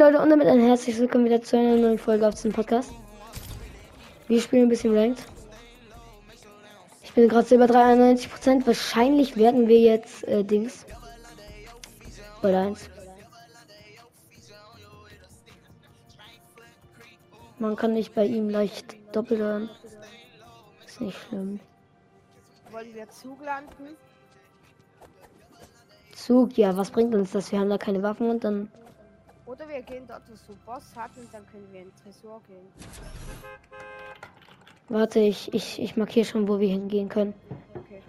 Leute, und damit ein herzliches Willkommen wieder zu einer neuen Folge auf diesem Podcast. Wir spielen ein bisschen Ranked. Ich bin gerade über 93%. Wahrscheinlich werden wir jetzt äh, Dings. Oder eins. Man kann nicht bei ihm leicht doppelt hören. Ist nicht schlimm. Wollen wir Zug landen? Zug, ja, was bringt uns das? Wir haben da keine Waffen und dann. Oder wir gehen dort, wo so Boss hat und dann können wir in den Tresor gehen. Warte, ich, ich, ich markiere schon, wo wir hingehen können. Okay.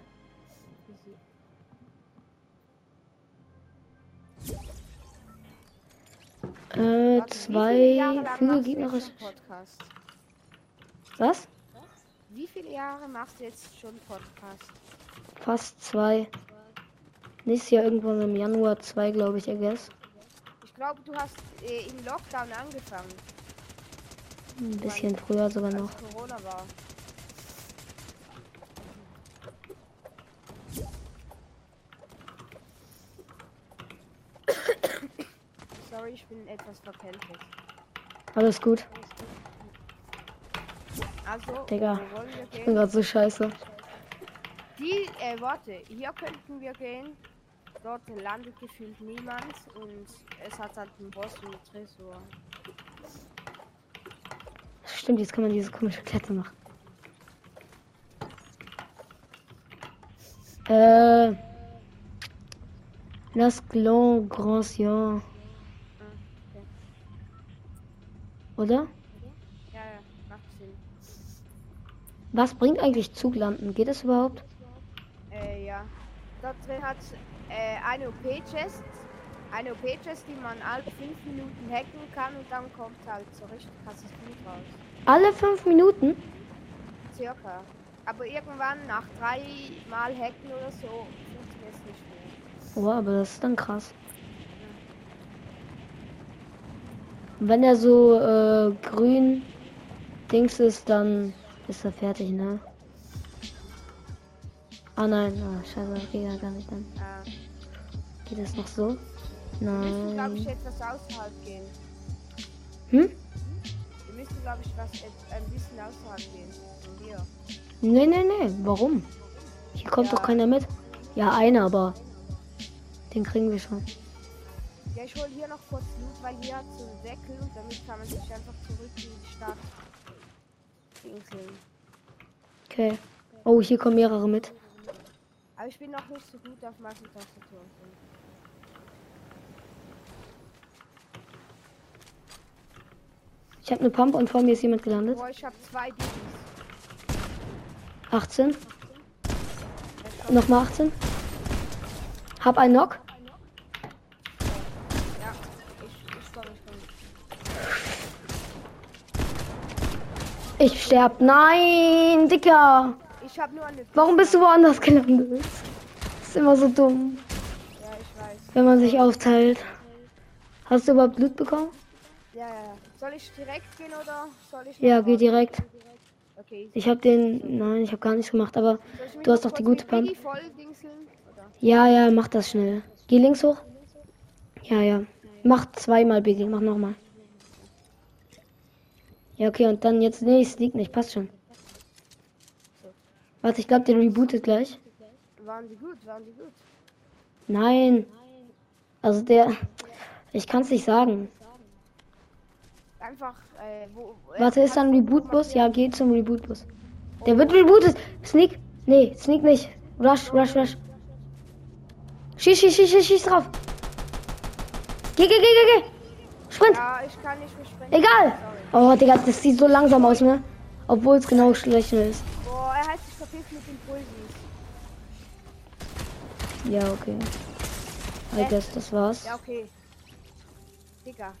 Äh, Warte, zwei Podcast? Was? Wie viele Jahre machst du jetzt schon Podcast? Fast zwei. Nächstes Jahr irgendwann im Januar zwei, glaube ich, I guess. Ich glaube, du hast äh, im Lockdown angefangen, Ein bisschen früher sogar noch. Corona war. Sorry, ich bin etwas verkältet. Alles gut. Also, Digga, Ich bin gerade so scheiße. Die, äh, warte, hier könnten wir gehen. Dort landet gefühlt niemand und es hat halt einen Boss und einen Tresor. Stimmt, jetzt kann man diese komische Kette machen. Äh. Las Glands Granciens. Okay. Oder? Ja, ja, macht Sinn. Was bringt eigentlich Zuglanden? Geht das überhaupt? Dort drin hat äh, eine OP-Chest. Eine OP-Chest, die man alle 5 Minuten hacken kann und dann kommt halt so richtig krasses Blut raus. Alle fünf Minuten? Circa. Aber irgendwann nach drei Mal hacken oder so funktioniert es nicht mehr. Oh, aber das ist dann krass. Wenn er so äh, grün Dings ist, dann ist er fertig, ne? Ah nein, ah, scheiße, geht ja gar nicht dann. Äh, Geht das noch so? wir müssen, glaube ich, Nein. etwas außerhalb gehen. Hm? Wir müssen, glaube ich, was et- ein bisschen außerhalb gehen. Hier. Nee, nee, nee. Warum? Hier kommt Ja. doch keiner mit. Ja, einer, aber den kriegen wir schon. Ja, ich hole hier noch kurz Loot, weil hier hat so einen Deckel und damit kann man sich einfach zurück in die Stadt dingseln. Okay. Oh, hier kommen mehrere mit. Aber ich bin noch nicht so gut auf Massentastatur. Ich habe eine Pump und vor mir ist jemand gelandet. Boah, ich habe zwei Digis. 18. Nochmal 18. Hab einen Knock. Ja, ich, ich komme, ich. Ich sterb. Nein, Dicker. Ich habe nur eine. Warum bist du woanders gelandet? Das ist immer so dumm, Ja, ich weiß. wenn man sich aufteilt. Hast du überhaupt Blut bekommen? Ja, ja, ja. Soll ich direkt gehen oder soll ich. Ja, geh direkt. Okay. Ich habe den. Nein, ich habe gar nichts gemacht, aber du hast doch die gute? Oder? Ja, ja, mach das schnell. Geh links hoch. Ja, ja. Mach zweimal Biggie, mach nochmal. Ja, okay, und dann jetzt. Nee, es liegt nicht, passt schon. Warte, ich glaube, der rebootet gleich. Waren die gut? Waren die gut? Nein. Also der. Ich kann es nicht sagen. Einfach, äh, wo. Warte, ist da ein Reboot-Bus? Ja, geh zum Reboot-Bus. Der wird rebootet. Sneak. Nee, Sneak nicht. Rush, rush, rush. Schieß, schieß, schieß, schieß, schieß drauf. Geh, geh, geh, geh, geh. Sprint. Ja, ich kann nicht mehr springen. Egal. Sorry. Oh, Digga, das sieht so langsam aus, ne? Obwohl es genau schlecht ist. Boah, er hat sich verpisst mit den Pulsis. Ja, okay. I guess, das war's. Ja, okay. Digga.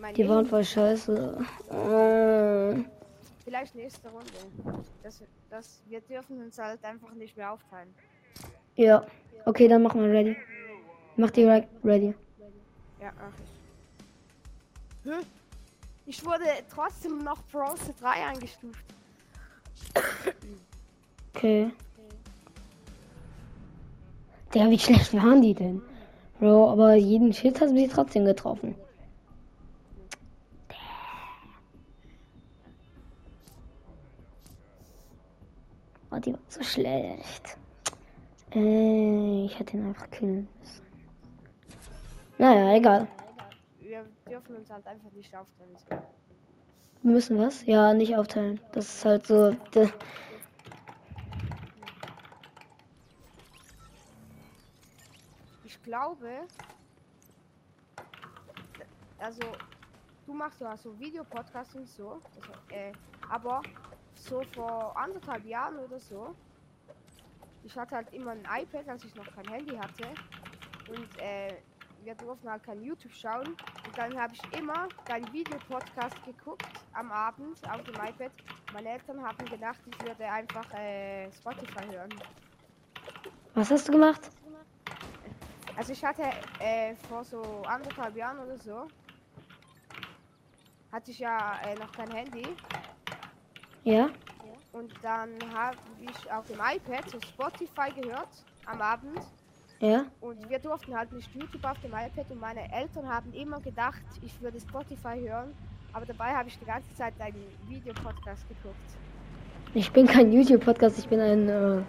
Mein Die waren voll scheiße. Oh. Vielleicht nächste Runde. Das, das, wir dürfen uns halt einfach nicht mehr aufteilen. Ja. Okay, dann machen wir ready. Mach die re ready. Ja, mach ich. Hä? Ich wurde trotzdem noch Bronze 3 eingestuft. Okay. Der, wie schlecht waren die denn? Bro, aber jeden Schild hat sie trotzdem getroffen. Oh, die war so schlecht. Äh, ich hätte ihn einfach killen müssen. Naja, egal. Wir dürfen uns halt einfach nicht aufteilen. Wir müssen was? Ja, nicht aufteilen. Das ist halt so. Glaube, also du machst ja so Videopodcast und so, also, äh, aber so vor anderthalb Jahren oder so, ich hatte halt immer ein iPad, als ich noch kein Handy hatte und äh, wir durften halt kein YouTube schauen und dann habe ich immer deinen Videopodcast geguckt am Abend auf dem iPad. Meine Eltern haben gedacht, ich würde einfach äh, Spotify hören. Was hast du gemacht? Also ich hatte äh, vor so anderthalb Jahren oder so, hatte ich ja äh, noch kein Handy Ja? und dann habe ich auf dem iPad so Spotify gehört am Abend Ja? und wir durften halt nicht YouTube auf dem iPad und meine Eltern haben immer gedacht, ich würde Spotify hören, aber dabei habe ich die ganze Zeit einen Videopodcast geguckt. Ich bin kein YouTube-Podcast, ich bin ein. Äh...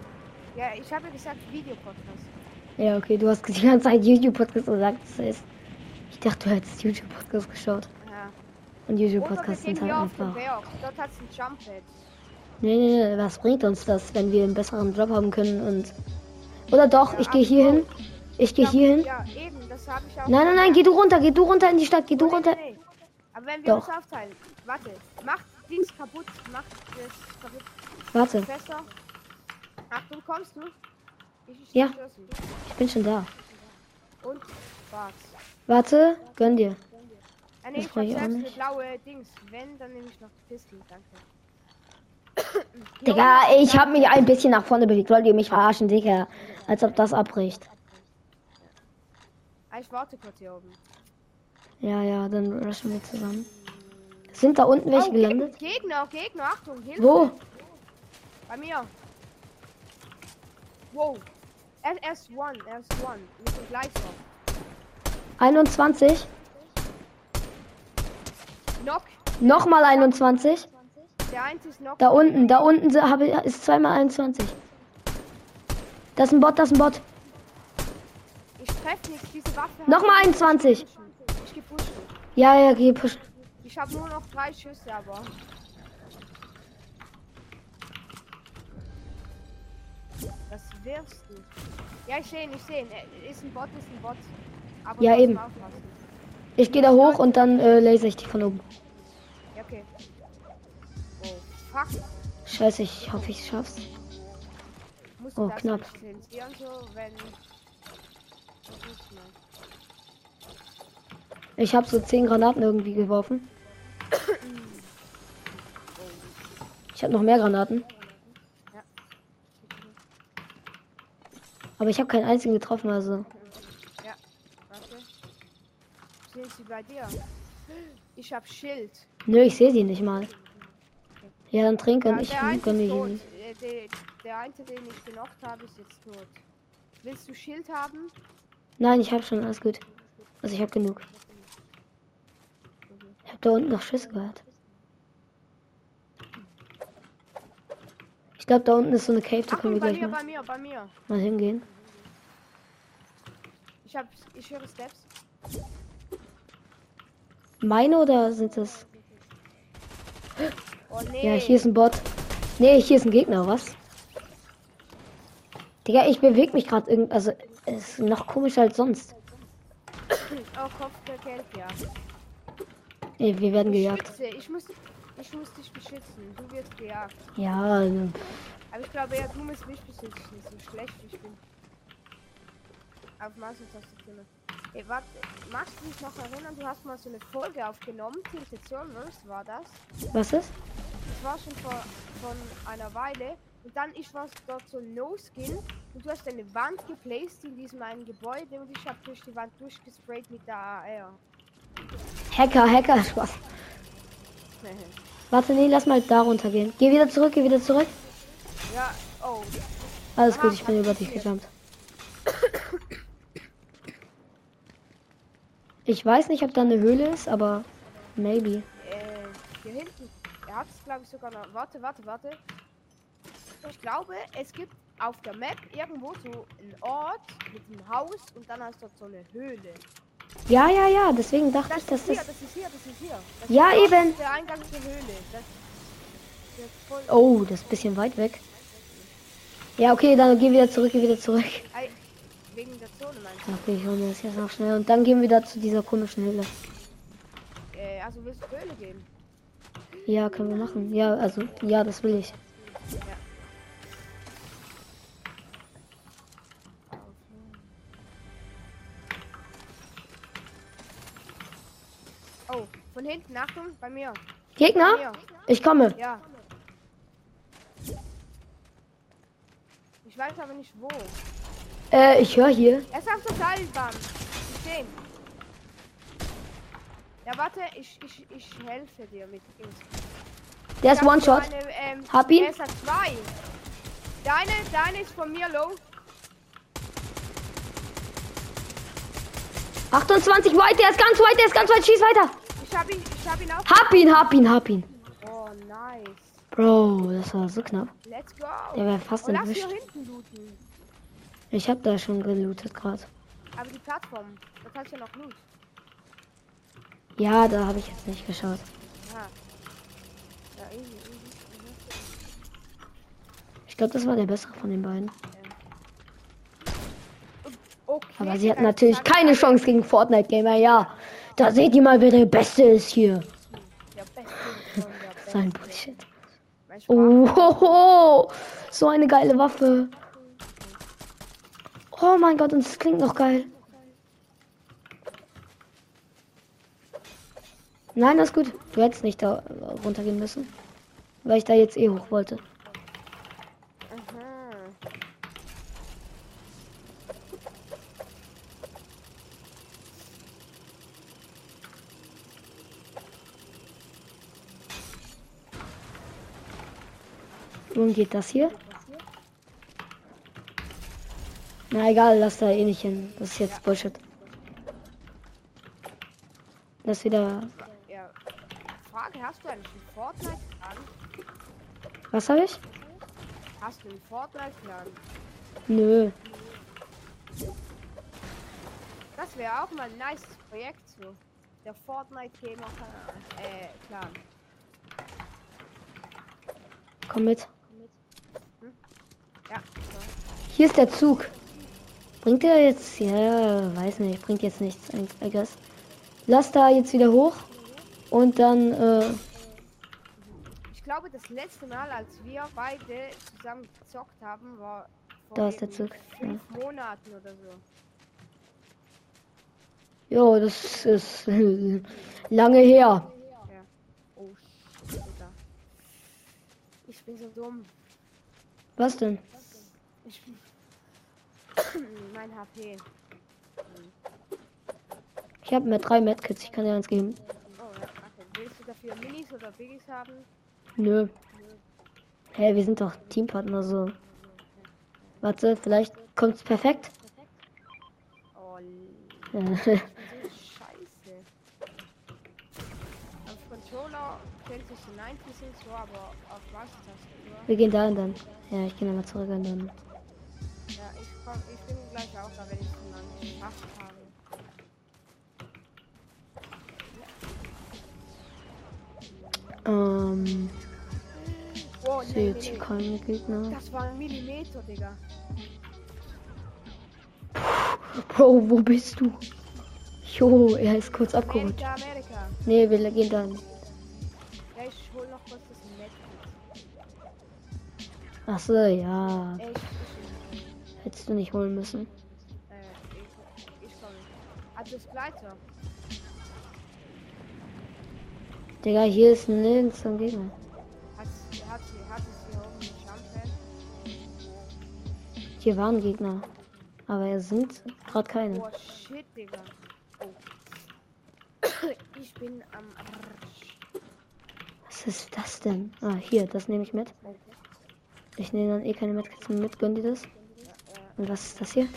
Ja, ich habe ja gesagt Videopodcast. Ja, okay, du hast die ganze Zeit YouTube-Podcast gesagt. Das heißt, ich dachte, du hättest YouTube-Podcast geschaut. Ja. Und YouTube-Podcasts sind halt einfach. Dort hat es ein Jumppad. Nee, nee, nee, was bringt uns das, wenn wir einen besseren Job haben können und. Oder doch, ich gehe hier hin. Ich gehe hier hin. Ja, eben, das habe ich auch. Nein, nein, nein, geh du runter, geh du runter in die Stadt, geh du Nee, runter. nee. Aber wenn wir Doch. uns aufteilen, warte, macht Dings kaputt, macht das kaputt. Warte, Fester. Achtung, kommst du? Ja. ich bin schon da. Und was? Warte, gönn dir. Ah, nee, Das ich ich auch nicht. blaue Dings. Wenn, dann nehme ich noch Pistole, danke. Digga, ich habe mich ein bisschen nach vorne bewegt. Wollt ihr mich verarschen, Digga? Als ob das abbricht. Ah, ich warte kurz hier oben. Ja, ja, dann rushen wir zusammen. Sind da unten welche Oh, gelandet? Ge- Gegner, Gegner, Achtung, Hilfe. Wo? Bei mir. Wow. Er, er ist one, er ist one. Wir sind gleich noch. 21. Knock. Nochmal 21. Der eine ist knock. Da unten, da unten habe ich- ist zweimal 21. Das ist ein Bot, das ist ein Bot. Ich treffe nichts, diese Waffe. Nochmal 21. Ich gepusht. Ja, ja, geh push. Ich habe nur noch drei Schüsse, aber. Was wirfst du? Ja, ich sehe ihn, ich sehe ihn. Ist ein Bot, ist ein Bot. Aber Ja, eben. Ich gehe da hoch und dann äh, laser ich dich von oben. Ja, okay. Oh, fuck. Scheiße, ich hoffe, ich schaff's. Muss Oh, das knapp. Das. Ich habe so 10 Granaten irgendwie geworfen. Ich habe noch mehr Granaten. Aber ich habe keinen einzigen getroffen, also. Ja, warte. Sind sie bei dir? Ich hab Schild. Nö, ich sehe sie nicht mal. Ja, dann trink und Ja, ich gönne nicht. Äh, Der, der eine, den ich genockt habe, ist jetzt tot. Willst du Schild haben? Nein, ich habe schon alles gut. Also ich habe genug. Ich habe da unten noch Schüsse gehört. Ich glaube, da unten ist so eine Cave, da können wir gleich mir, mal, bei mir, bei mir. mal hingehen. Ich hab, ich höre Steps. Meine oder sind das? Oh nee. Ja, hier ist ein Bot. Nee, hier ist ein Gegner, was? Digga, ich bewege mich gerade irgend. Also, es ist noch komischer als sonst. Oh, Kopf Gelb, ja. Nee, wir werden gejagt. Schütze, ich muss, ich muss dich beschützen. Du wirst gejagt. Ja, also, Aber ich glaube eher, du musst mich beschützen. So schlecht ich bin. Auf Maus und Tastatur. Ey, warte, magst du dich noch erinnern? Du hast mal so eine Folge aufgenommen. Tilted Solvers war das. was ist? Das war schon vor von einer Weile. Und dann ich war dort so No-Skin und du hast eine Wand geplaced in diesem einen Gebäude und ich habe durch die Wand durchgesprayt mit der AR. Hacker, Hacker, Spaß. Warte, nee, lass mal da runter gehen. Geh wieder zurück, geh wieder zurück. ja, oh. Alles gut, Aha, ich bin über dich gejumpt. Ich weiß nicht, ob da eine Höhle ist, aber maybe. Äh, hier hinten. Er hat es glaube ich sogar noch. Warte, warte, warte. Ich glaube, es gibt auf der Map irgendwo so einen Ort mit einem Haus und dann hast du dort so eine Höhle. Ja, ja, ja, deswegen dachte Das ich, dass ist hier, das. das ist hier, das ist hier. Das Ja, ist eben. Der Eingang zur Höhle. Das, das. Oh, das ist ein bisschen weit weg. Ja, okay, dann geh wieder zurück, geh wieder zurück. Wegen der Zone meinst Ja, Okay, ich hole mir das jetzt noch schnell. Und dann gehen wir wieder zu dieser komischen Höhle. du? Äh, also willst du Höhle gehen? Ja, können wir machen. Ja, also, ja, das will ich. Oh, von hinten, Achtung, bei mir. Gegner? Bei mir. Ich komme. Ja. Ich weiß aber nicht wo. Äh, ich höre hier. Er ist auf der Seilbahn. Ich seh ihn. Ja, warte, ich, ich, ich helfe dir mit Dings. Der ist One-Shot. ähm, Hab ihn. Er ist zwei. Der eine, der eine ist von mir low. 28 weit, der ist ganz weit, der ist ganz weit. Schieß weiter. Ich hab ihn, ich hab ihn auch. Hab ihn, hab ihn, hab ihn. Oh, nice. Bro, das war so knapp. Let's go. Der wäre fast lass entwischt. hier hinten looten. Ich hab da schon gelootet gerade. Aber die Plattform, da kannst du ja noch loot. Ja, da habe ich jetzt nicht geschaut. Ja. Ja, easy, easy. easy. Ich glaube, das war der bessere von den beiden. Okay, Aber sie hat natürlich keine Chance gegen Fortnite Gamer. Ja, da seht ihr mal, wer der Beste ist hier. Der Beste Sein. Bullshit. Oh, so eine geile Waffe. Oh mein Gott, und es klingt noch geil. Nein, das ist gut. Du hättest nicht da runtergehen müssen. Weil ich da jetzt eh hoch wollte. Nun geht das hier. Na egal, lass da eh nicht hin. Das ist jetzt Bullshit. Das wieder. Ja. Frage, hast du eigentlich einen Fortnite-Plan? Was habe ich? Hast du einen Fortnite-Plan? Nö. Das wäre auch mal ein nice Projekt so. Der Fortnite-Gamer äh, Plan. Komm mit. Ja, so. Hier ist der Zug. Bringt der jetzt. Ja, weiß nicht. Bringt jetzt nichts, I guess. Lass da jetzt wieder hoch. Und dann. Äh, Ich glaube, das letzte Mal, als wir beide zusammen gezockt haben, war vor Da ist der Zug, fünf Monaten oder so. jo, das ist lange her. Ja. Oh. Ich bin so dumm. Was denn? Ich bin... mein HP. Ich habe mir drei Medkits. Ich kann dir eins geben. Oh ja. Willst du dafür Minis oder Biggies haben? Nö. Hä, wir sind doch Teampartner so. Warte, vielleicht kommt's perfekt. Oh, l- ich bin so scheiße. Auf Controller kennt sich so 9 bisschen so, aber auf Maustastatur. wir gehen dahin dann. Ja, ich gehe nochmal zurück und dann. Komm, ich bin gleich auch da, wenn ich es geschafft habe. Ähm, Oh, ich sehe jetzt hier keine Gegner. Das war ein Millimeter, Digga. Bro, wo bist du? Jo, er ist kurz abgerutscht. Amerika, Amerika. Nee, wir gehen dann. Ja, ich hol noch kurz das Medkit. Achso, ja. Ich, ich, Hättest du nicht holen müssen. äh, ich, ich komme. Also das Gleiter. Digga, hier ist nirgends ein Gegner. Hat, hat, sie- hat es hier oben waren Gegner. Aber es sind gerade keine. Boah, shit, Digga. Oh. Ich bin am Arsch. Was ist das denn? Ah, hier, das nehme ich mit. Ich nehme dann eh keine Medkits mit. Gönn dir das? Und was ist das hier?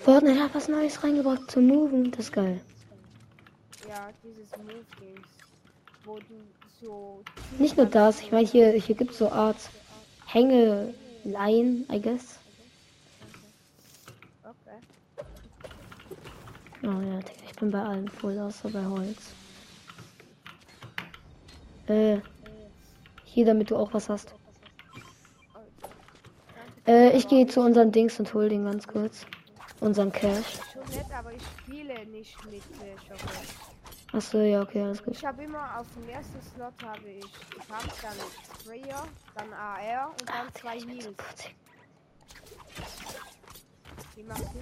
Fortnite hat was Neues reingebracht zum Moven. Das ist geil. Ja, dieses Move-Dings. wo du so. Nicht nur das, ich meine, hier, hier gibt es so Art Hängeleien, I guess. Okay. Oh ja, ich bin bei allem voll, außer bei Holz. Äh, hier, damit du auch was hast. Äh, ich gehe zu unseren Dings und hol den ganz kurz. Unseren Cash. Schon nett, aber ich spiele nicht mit äh. Achso, ja, okay, alles gut. Ich habe immer auf dem ersten Slot habe ich Pump, dann Sprayer, dann AR und dann zwei Heals. Wie machst du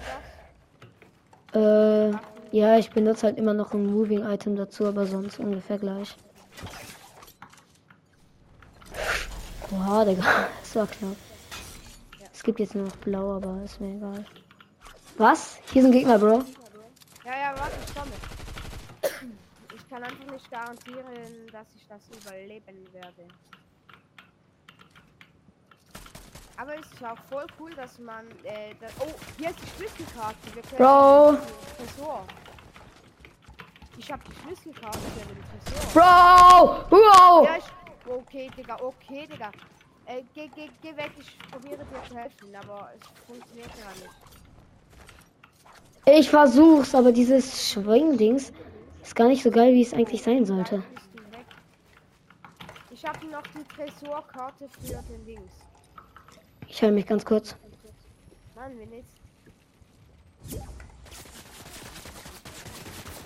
das? Äh, ja, ich benutze halt immer noch ein Moving Item dazu, aber sonst ungefähr gleich. Boah, Digga, das war knapp. Es gibt jetzt nur noch blau, aber ist mir egal. Was? Hier sind Gegner, Bro. Ja, ja, warte, ich komme. Ich kann einfach nicht garantieren, dass ich das überleben werde. Aber es ist auch voll cool, dass man. Äh, das oh, hier ist die Schlüsselkarte. Wir können Bro. Tresor. Ich hab die Schlüsselkarte für den Tresor. Bro! Wow! Ja, ich. Okay, Digga, okay, Digga. Äh, geh, geh, geh weg, ich probiere dir zu helfen, aber es funktioniert gar nicht. Ich versuch's, aber dieses Schwingdings ist gar nicht so geil, wie es eigentlich sein sollte. Ich habe noch die Tresorkarte für den Dings. Ich höre mich ganz kurz. Mann, wenn jetzt.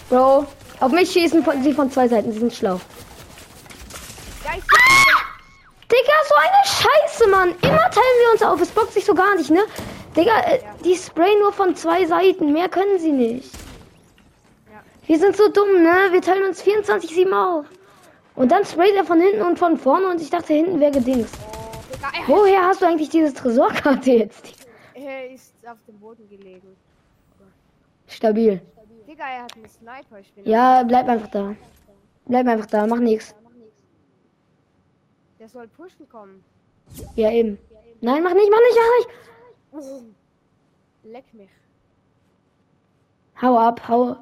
Bro, auf mich schießen von, sie von zwei Seiten, sie sind schlau. Ja, ich Digga, so eine Scheiße, Mann. Immer teilen wir uns auf. Es bockt sich so gar nicht, ne? Digga, äh, die sprayen nur von zwei Seiten. Mehr können sie nicht. Wir sind so dumm, ne? Wir teilen uns 24-7 auf. Und dann sprayt er von hinten und von vorne und ich dachte, hinten wäre gedingst. Oh, Digga, er, Woher hast du eigentlich diese Tresorkarte jetzt? er ist auf dem Boden gelegen. Stabil. Digga, er hat einen Sniper. Ja, bleib einfach da. Bleib einfach da, mach nichts. Der soll pushen kommen. Ja, eben. Nein, mach nicht, mach nicht, mach nicht. Leck mich. Hau ab, hau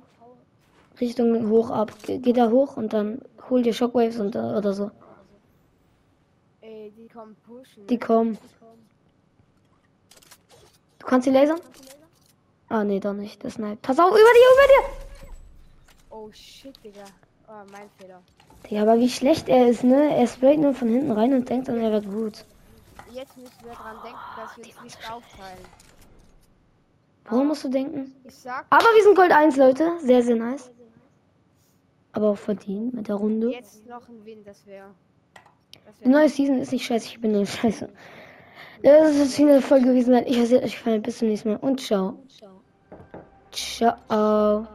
Richtung hoch ab. Ge geh da hoch und dann hol dir Shockwaves und, oder so. Ey, die kommen pushen. Die kommen. Du kannst die lasern? Ah, nee, doch nicht. Das Snipe. Pass auf, über dir, über dir! Oh shit, Digga. Oh, mein Fehler. Ja, aber wie schlecht er ist, ne? Er sprayt nur von hinten rein und denkt dann, er wird gut. Jetzt müssen wir dran denken, dass wir es nicht aufteilen. Woran musst du denken? Ich sag Aber wir sind Gold 1, Leute. Sehr, sehr nice. Aber auch verdient mit der Runde. jetzt noch ein Win, das wäre. Die neue Season ist nicht scheiße, ich bin nur scheiße. Das ist wieder eine Folge gewesen. Ich hoffe, es hat euch gefallen. Bis zum nächsten Mal und ciao. Ciao.